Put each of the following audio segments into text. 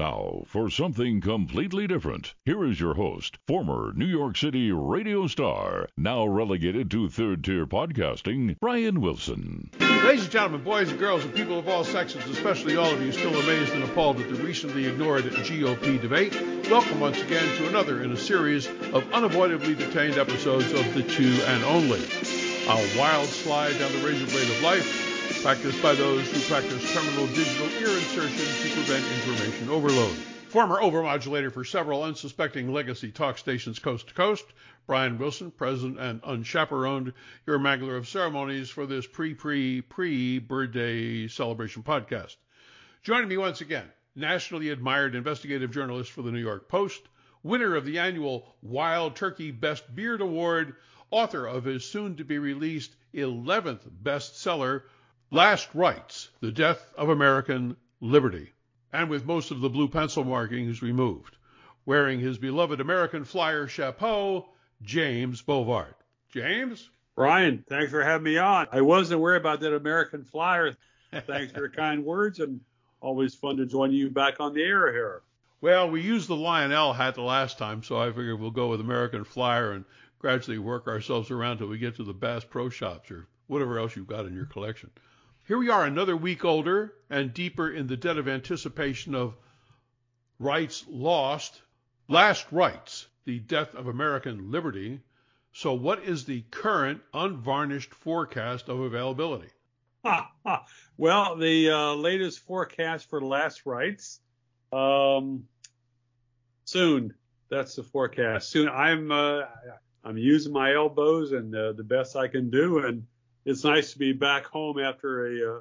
Now, for something completely different, here is your host, former New York City radio star, now relegated to third tier podcasting, Brian Wilson. Ladies and gentlemen, boys and girls, and people of all sexes, especially all of you still amazed and appalled at the recently ignored GOP debate, welcome once again to another in a series of unavoidably detained episodes of The Two and Only. A wild slide down the razor blade of life practiced by those who practice terminal digital ear insertion to prevent information overload. Former overmodulator for several unsuspecting legacy talk stations coast to coast, Brian Wilson, president and unchaperoned, your mangler of ceremonies for this pre-pre-pre-birthday celebration podcast. Joining me once again, nationally admired investigative journalist for the New York Post, winner of the annual Wild Turkey Best Beard Award, author of his soon to be released 11th bestseller, Last Rights, The Death of American Liberty, and with most of the blue pencil markings removed, wearing his beloved American flyer chapeau, James Bovard. James? Brian, thanks for having me on. I wasn't aware about that American flyer. Thanks for your kind words, and always fun to join you back on the air here. Well, we used the Lionel hat the last time, so I figured we'll go with American Flyer and gradually work ourselves around till we get to the Bass Pro Shops or whatever else you've got in your collection. Here we are, another week older and deeper in the debt of anticipation of rights lost, last rights, the death of American liberty. So, what is the current unvarnished forecast of availability? well, the uh, latest forecast for last rights um, soon. That's the forecast. Soon. I'm uh, I'm using my elbows and uh, the best I can do, and it's nice to be back home after a uh,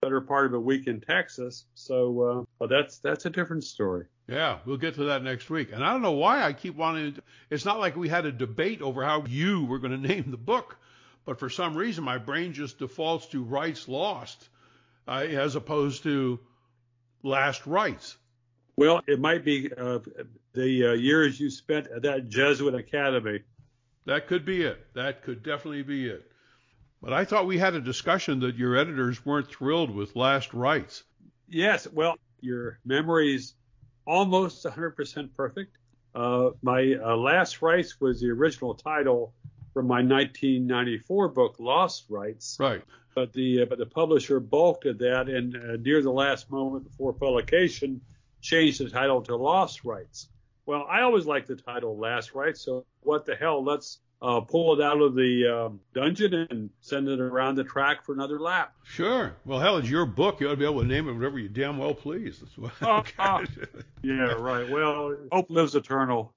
better part of a week in Texas. So, uh, but that's that's a different story. Yeah, we'll get to that next week. And I don't know why I keep wanting to. It's not like we had a debate over how you were going to name the book, but for some reason my brain just defaults to rights lost uh, as opposed to last rights. Well, it might be uh, the uh, years you spent at that Jesuit academy. That could be it. That could definitely be it. But I thought we had a discussion that your editors weren't thrilled with Last Rights. Yes, well, your memory is almost 100% perfect. Uh, my uh, Last Rights was the original title from my 1994 book, Lost Rights. Right. But the uh, but the publisher balked at that, and uh, near the last moment before publication, changed the title to Lost Rights. Well, I always liked the title Last Rights, so what the hell? Let's uh, pull it out of the um, dungeon and send it around the track for another lap. Sure. Well, hell, it's your book. You ought to be able to name it whatever you damn well please. That's what oh, oh. yeah, right. Well, hope lives eternal.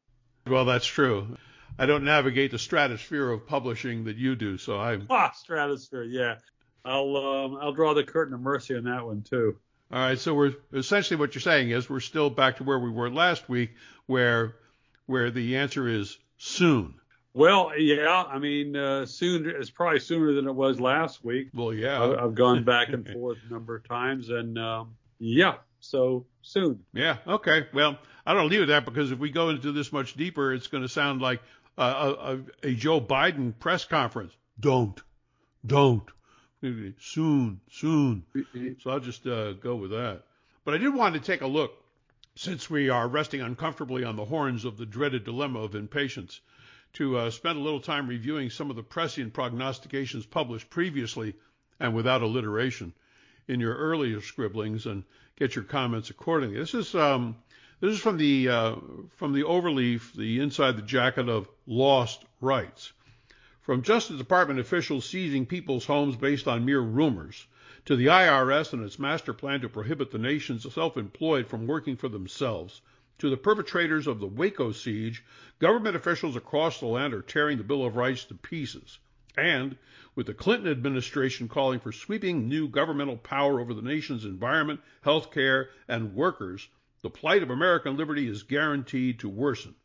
Well, that's true. I don't navigate the stratosphere of publishing that you do, so I'm. Ah, stratosphere. Yeah, I'll um, I'll draw the curtain of mercy on that one too. All right. So we're essentially what you're saying is we're still back to where we were last week, where where the answer is soon. Well, yeah, I mean, uh, soon it's probably sooner than it was last week. Well, yeah, I, have gone back and forth a number of times, and um, yeah, so soon. Yeah, okay. Well, I don't leave it that because if we go into this much deeper, it's going to sound like a, a, a Joe Biden press conference. Don't, don't, soon, soon. So I'll just uh, go with that. But I did want to take a look, since we are resting uncomfortably on the horns of the dreaded dilemma of impatience to uh, spend a little time reviewing some of the prescient prognostications published previously and without alliteration in your earlier scribblings and get your comments accordingly. This is um, this is from the uh, from the overleaf, the inside the jacket of Lost Rights, From Justice Department officials seizing people's homes based on mere rumors, to the IRS and its master plan to prohibit the nation's self-employed from working for themselves, to the perpetrators of the Waco siege, government officials across the land are tearing the Bill of Rights to pieces. And with the Clinton administration calling for sweeping new governmental power over the nation's environment, health care, and workers, the plight of American liberty is guaranteed to worsen.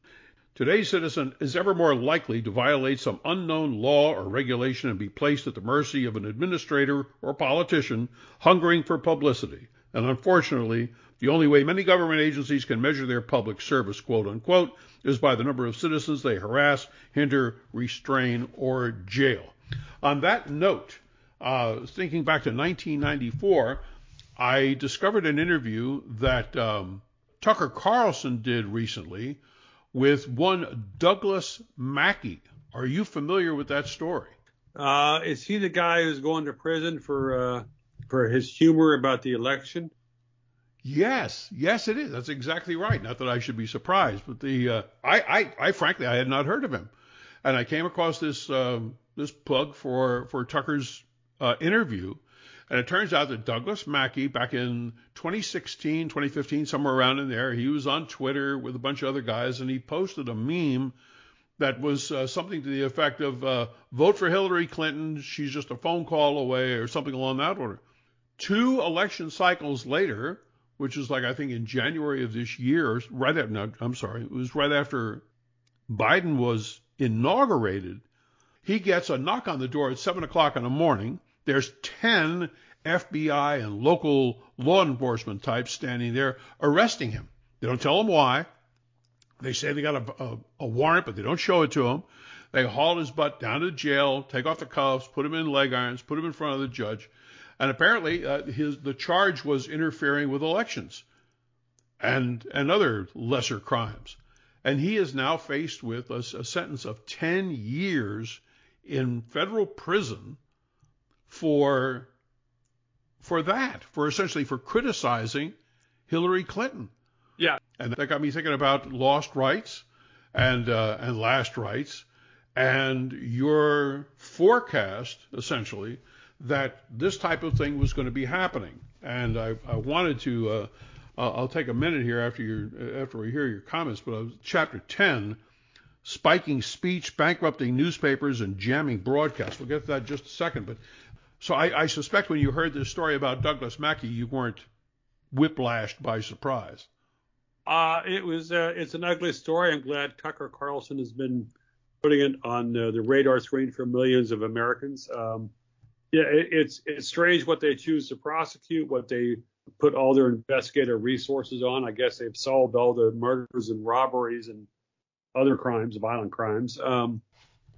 Today's citizen is ever more likely to violate some unknown law or regulation and be placed at the mercy of an administrator or politician hungering for publicity. And unfortunately, the only way many government agencies can measure their public service, quote unquote, is by the number of citizens they harass, hinder, restrain, or jail. On that note, uh, thinking back to 1994, I discovered an interview that um, Tucker Carlson did recently with one Douglas Mackey. Are you familiar with that story? Uh, is he the guy who's going to prison for uh, for his humor about the election? Yes, yes, it is. That's exactly right. Not that I should be surprised, but the uh, I, I, I frankly I had not heard of him, and I came across this um, this plug for for Tucker's uh, interview, and it turns out that Douglas Mackey back in 2016, 2015, somewhere around in there, he was on Twitter with a bunch of other guys, and he posted a meme that was uh, something to the effect of uh, "Vote for Hillary Clinton. She's just a phone call away," or something along that order. Two election cycles later which is like I think in January of this year, right after, no, I'm sorry, it was right after Biden was inaugurated. He gets a knock on the door at seven o'clock in the morning. There's 10 FBI and local law enforcement types standing there arresting him. They don't tell him why. They say they got a, a, a warrant, but they don't show it to him. They haul his butt down to jail, take off the cuffs, put him in leg irons, put him in front of the judge. And apparently, uh, his the charge was interfering with elections and and other lesser crimes. And he is now faced with a, a sentence of 10 years in federal prison for for that, for essentially for criticizing Hillary Clinton. Yeah. And that got me thinking about lost rights and uh, and last rights and your forecast essentially that this type of thing was going to be happening. And I, I wanted to, uh, I'll take a minute here after your, after we hear your comments, but was, chapter 10, spiking speech, bankrupting newspapers, and jamming broadcasts. We'll get to that in just a second. But so I, I suspect when you heard this story about Douglas Mackey, you weren't whiplashed by surprise. Uh, it was, uh, it's an ugly story. I'm glad Tucker Carlson has been putting it on uh, the radar screen for millions of Americans. Um, yeah, it, it's it's strange what they choose to prosecute, what they put all their investigative resources on. I guess they've solved all the murders and robberies and other crimes, violent crimes. Um,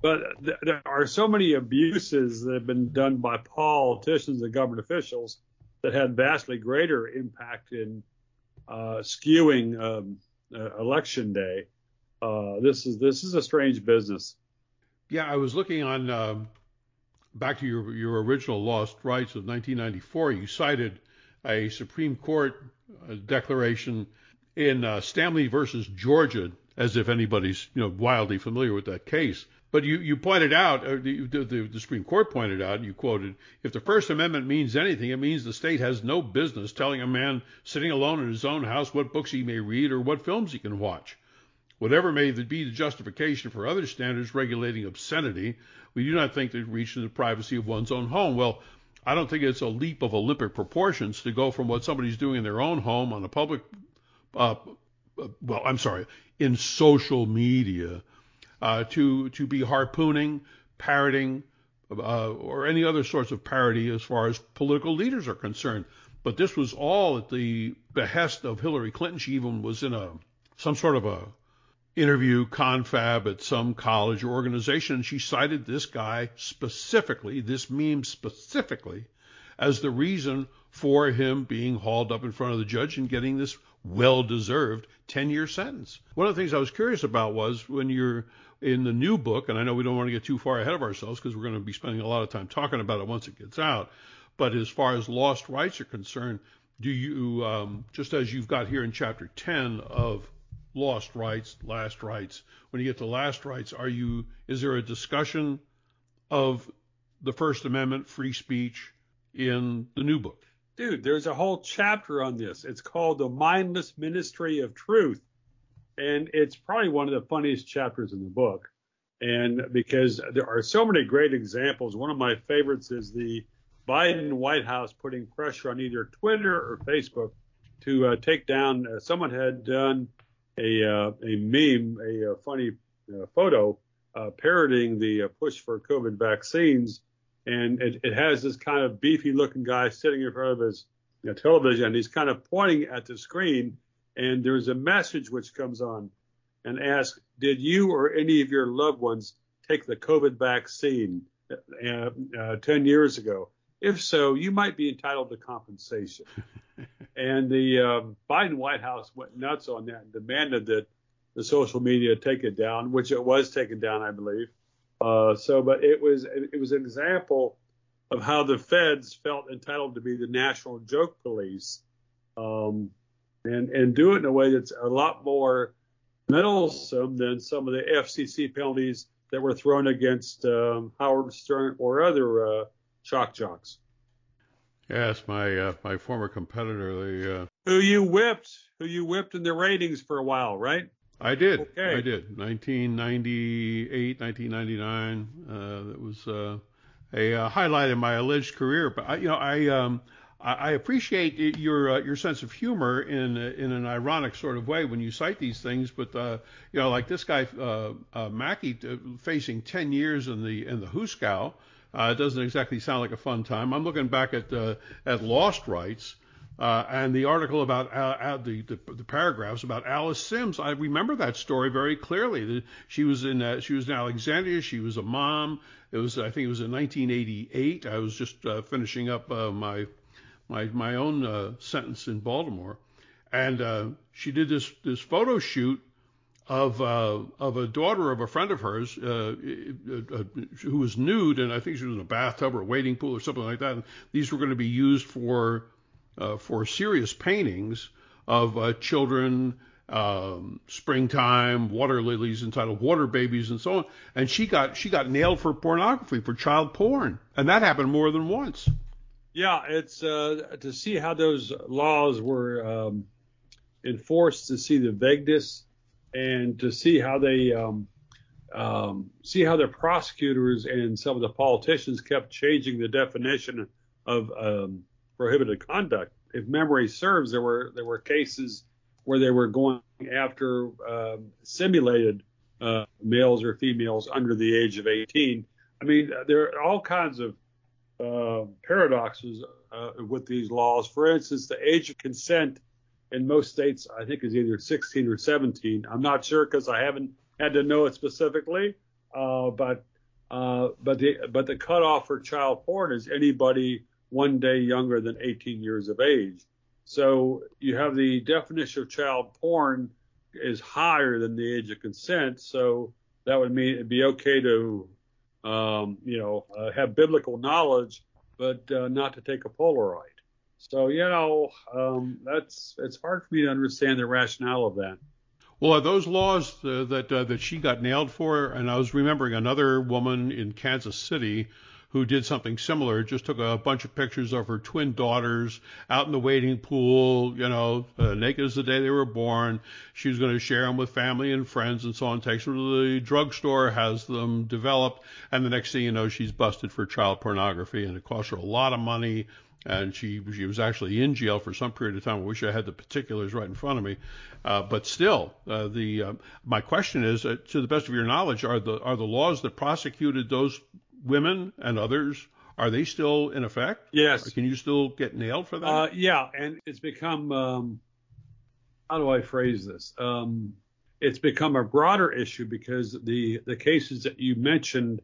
but th- there are so many abuses that have been done by politicians and government officials that had vastly greater impact in uh, skewing um, uh, election day. Uh, this is this is a strange business. Yeah, I was looking on um, back to your, your original lost rights of 1994, you cited a Supreme Court uh, declaration in uh, Stanley versus Georgia, as if anybody's you know wildly familiar with that case. But you, you pointed out, uh, the, the, the Supreme Court pointed out, you quoted, if the First Amendment means anything, it means the state has no business telling a man sitting alone in his own house what books he may read or what films he can watch. Whatever may be the justification for other standards regulating obscenity, we do not think that reaching the privacy of one's own home. Well, I don't think it's a leap of Olympic proportions to go from what somebody's doing in their own home on a public, uh, well, I'm sorry, in social media, uh, to to be harpooning, parroting, uh, or any other sorts of parody as far as political leaders are concerned. But this was all at the behest of Hillary Clinton. She even was in a some sort of a interview confab at some college or organization, and she cited this guy specifically, this meme specifically, as the reason for him being hauled up in front of the judge and getting this well-deserved 10-year sentence. One of the things I was curious about was when you're in the new book, and I know we don't want to get too far ahead of ourselves because we're going to be spending a lot of time talking about it once it gets out. But as far as lost rights are concerned, do you, um, just as you've got here in chapter 10 of lost rights, last rights. When you get to last rights, are you is there a discussion of the First Amendment, free speech in the new book? Dude, there's a whole chapter on this. It's called The Mindless Ministry of Truth. And it's probably one of the funniest chapters in the book. And because there are so many great examples, one of my favorites is the Biden White House putting pressure on either Twitter or Facebook to uh, take down. Uh, someone had done a uh, a meme, a, a funny uh, photo uh, parodying the uh, push for COVID vaccines, and it, it, has this kind of beefy looking guy sitting in front of his you know, television, and he's kind of pointing at the screen, and there's a message which comes on and asks, "Did you or any of your loved ones take the COVID vaccine uh, uh, 10 years ago? If so, you might be entitled to compensation." And the uh, Biden White House went nuts on that and demanded that the social media take it down, which it was taken down, I believe. Uh, so, but it was it was an example of how the feds felt entitled to be the national joke police, um, and and do it in a way that's a lot more meddlesome than some of the FCC penalties that were thrown against um, Howard Stern or other uh, shock jocks. Yes, my uh, my former competitor, the uh... who you whipped, who you whipped in the ratings for a while, right? I did. Okay. I did. 1998, 1999. Uh, that was uh, a uh, highlight in my alleged career. But I, you know, I um, I, appreciate your uh, your sense of humor in in an ironic sort of way when you cite these things. But uh, you know, like this guy uh, uh, Mackey uh, facing 10 years in the in the Hooskow. Uh, it doesn't exactly sound like a fun time. I'm looking back at uh, at Lost Rights, uh, and the article about uh, the, the, the paragraphs about Alice Sims. I remember that story very clearly. She was in uh, she was in Alexandria. She was a mom. It was I think it was in 1988. I was just uh, finishing up uh, my my my own uh, sentence in Baltimore, and she did this this photo shoot of uh, of a daughter of a friend of hers uh, uh, who was nude, and I think she was in a bathtub or a wading pool or something like that. And these were going to be used for uh, for serious paintings of uh, children, um, springtime, water lilies entitled Water Babies, and so on. And she got she got nailed for pornography, for child porn, and that happened more than once. Yeah, it's uh, to see how those laws were um, enforced, to see the vagueness, and to see how they um, um, see how the prosecutors and some of the politicians kept changing the definition of um, prohibited conduct. If memory serves, there were there were cases where they were going after um, simulated uh, males or females under the age of 18. I mean, there are all kinds of uh, paradoxes uh, with these laws. For instance, the age of consent in most states, I think, is either 16 or 17. I'm not sure because I haven't had to know it specifically. Uh, but uh, but the but the cutoff for child porn is anybody one day younger than 18 years of age. So you have the definition of child porn is higher than the age of consent. So that would mean it'd be okay to, um, you know, uh, have biblical knowledge, but uh, not to take a Polaroid. So you know, um, that's it's hard for me to understand the rationale of that. Well, are those laws uh, that uh, that she got nailed for? And I was remembering another woman in Kansas City who did something similar, just took a bunch of pictures of her twin daughters out in the wading pool, you know, uh, naked as the day they were born. She was going to share them with family and friends and so on. Takes them to the drugstore, has them developed, and the next thing you know, she's busted for child pornography, and it cost her a lot of money. And she she was actually in jail for some period of time. I wish I had the particulars right in front of me, uh, but still, uh, the uh, my question is, uh, to the best of your knowledge, are the are the laws that prosecuted those women and others are they still in effect? Yes. Can you still get nailed for that? Uh, yeah, and it's become um, how do I phrase this? Um, it's become a broader issue because the the cases that you mentioned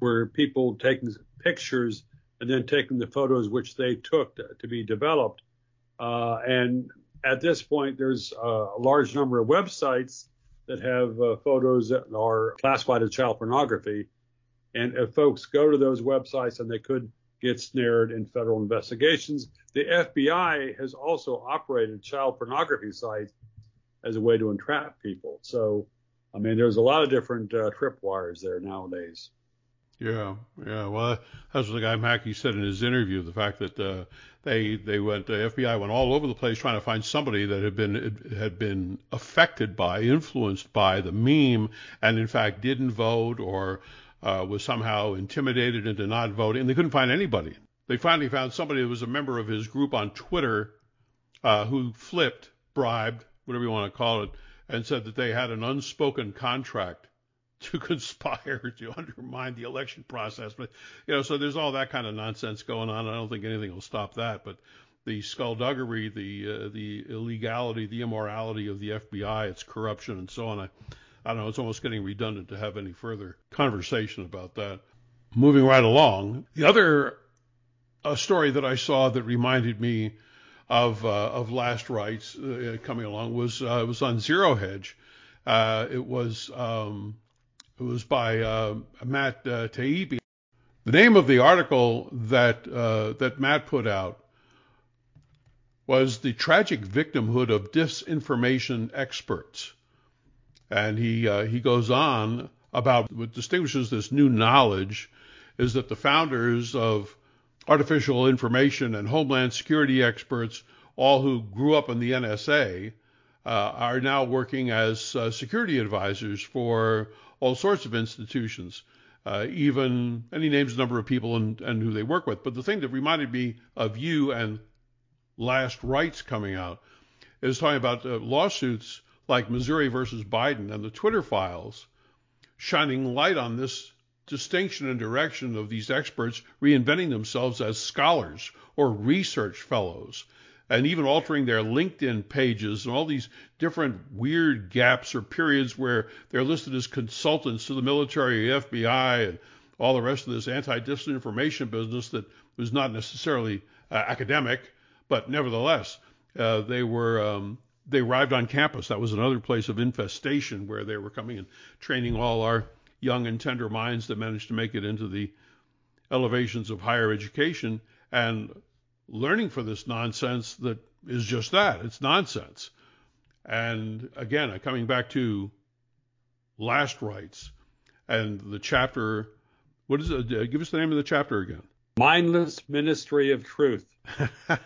were people taking pictures and then taking the photos which they took to, to be developed. Uh, and at this point, there's a large number of websites that have uh, photos that are classified as child pornography and if folks go to those websites and they could get snared in federal investigations, the FBI has also operated child pornography sites as a way to entrap people. So, I mean, there's a lot of different uh, tripwires there nowadays. Yeah, yeah. Well, that's what the guy Mackey said in his interview. The fact that uh, they they went, the FBI went all over the place trying to find somebody that had been had been affected by, influenced by the meme, and in fact didn't vote or uh, was somehow intimidated into not voting, and they couldn't find anybody. They finally found somebody that was a member of his group on Twitter uh, who flipped, bribed, whatever you want to call it, and said that they had an unspoken contract to conspire to undermine the election process. But you know, so there's all that kind of nonsense going on. I don't think anything will stop that. But the skullduggery, the uh, the illegality, the immorality of the FBI, its corruption, and so on. I, I don't know, it's almost getting redundant to have any further conversation about that. Moving right along, the other a story that I saw that reminded me of uh, of last rights uh, coming along was uh, was on Zero Hedge. Uh, it was um, it was by uh, Matt uh, Taibbi. The name of the article that that Matt put out was the tragic victimhood of disinformation experts, and he he goes on about what distinguishes this new knowledge is that the founders of artificial information and homeland security experts, all who grew up in the NSA, uh, are now working as uh, security advisors for all sorts of institutions. Uh, even and he names a number of people and, and who they work with. But the thing that reminded me of you and Last Rights coming out is talking about uh, lawsuits like Missouri versus Biden and the Twitter files shining light on this distinction and direction of these experts reinventing themselves as scholars or research fellows and even altering their LinkedIn pages and all these different weird gaps or periods where they're listed as consultants to the military, FBI, and all the rest of this anti-disinformation business that was not necessarily uh, academic, but nevertheless, uh, they were um, they arrived on campus. That was another place of infestation where they were coming and training all our young and tender minds that managed to make it into the elevations of higher education and learning for this nonsense that is just that it's nonsense. And again, coming back to last rights and the chapter, what is it? Uh, give us the name of the chapter again. Mindless Ministry of Truth. well,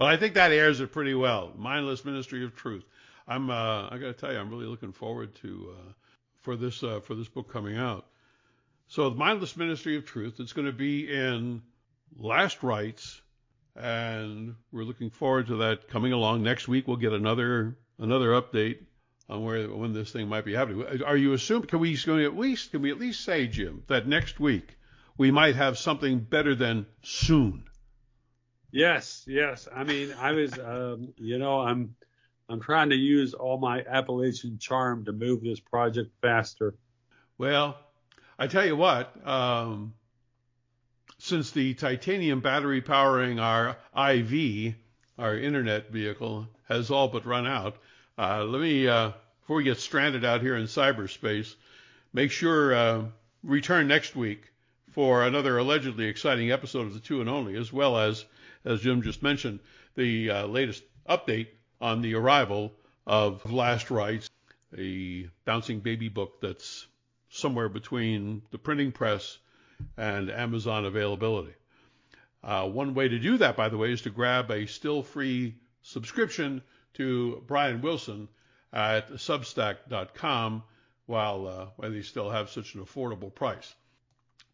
I think that airs it pretty well. Mindless Ministry of Truth. I'm, uh, I got to tell you, I'm really looking forward to uh, for this uh, for this book coming out. So, the Mindless Ministry of Truth. It's going to be in Last Rights, and we're looking forward to that coming along. Next week, we'll get another another update on where when this thing might be happening. Are you assuming? Can we can we at least can we at least say, Jim, that next week we might have something better than soon. Yes, yes. I mean, I was, um, you know, I'm, I'm trying to use all my Appalachian charm to move this project faster. Well, I tell you what, um, since the titanium battery powering our IV, our internet vehicle, has all but run out, uh, let me, uh, before we get stranded out here in cyberspace, make sure uh, return next week for another allegedly exciting episode of the Two and Only, as well as, as Jim just mentioned, the uh, latest update on the arrival of Last Rights, a bouncing baby book that's somewhere between the printing press and Amazon availability. Uh, one way to do that, by the way, is to grab a still free subscription to Brian Wilson at substack.com while, uh, while they still have such an affordable price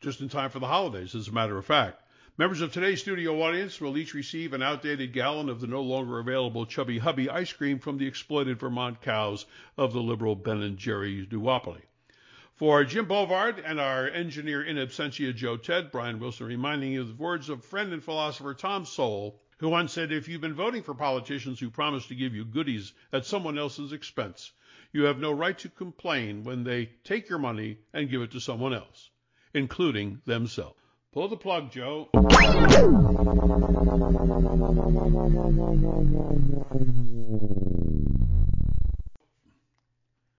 just in time for the holidays, as a matter of fact. Members of today's studio audience will each receive an outdated gallon of the no longer available Chubby Hubby ice cream from the exploited Vermont cows of the liberal Ben and Jerry duopoly. For Jim Bovard and our engineer in absentia Joe Ted, Brian Wilson reminding you of the words of friend and philosopher Tom Sowell, who once said, if you've been voting for politicians who promise to give you goodies at someone else's expense, you have no right to complain when they take your money and give it to someone else including themselves. Pull the plug, Joe.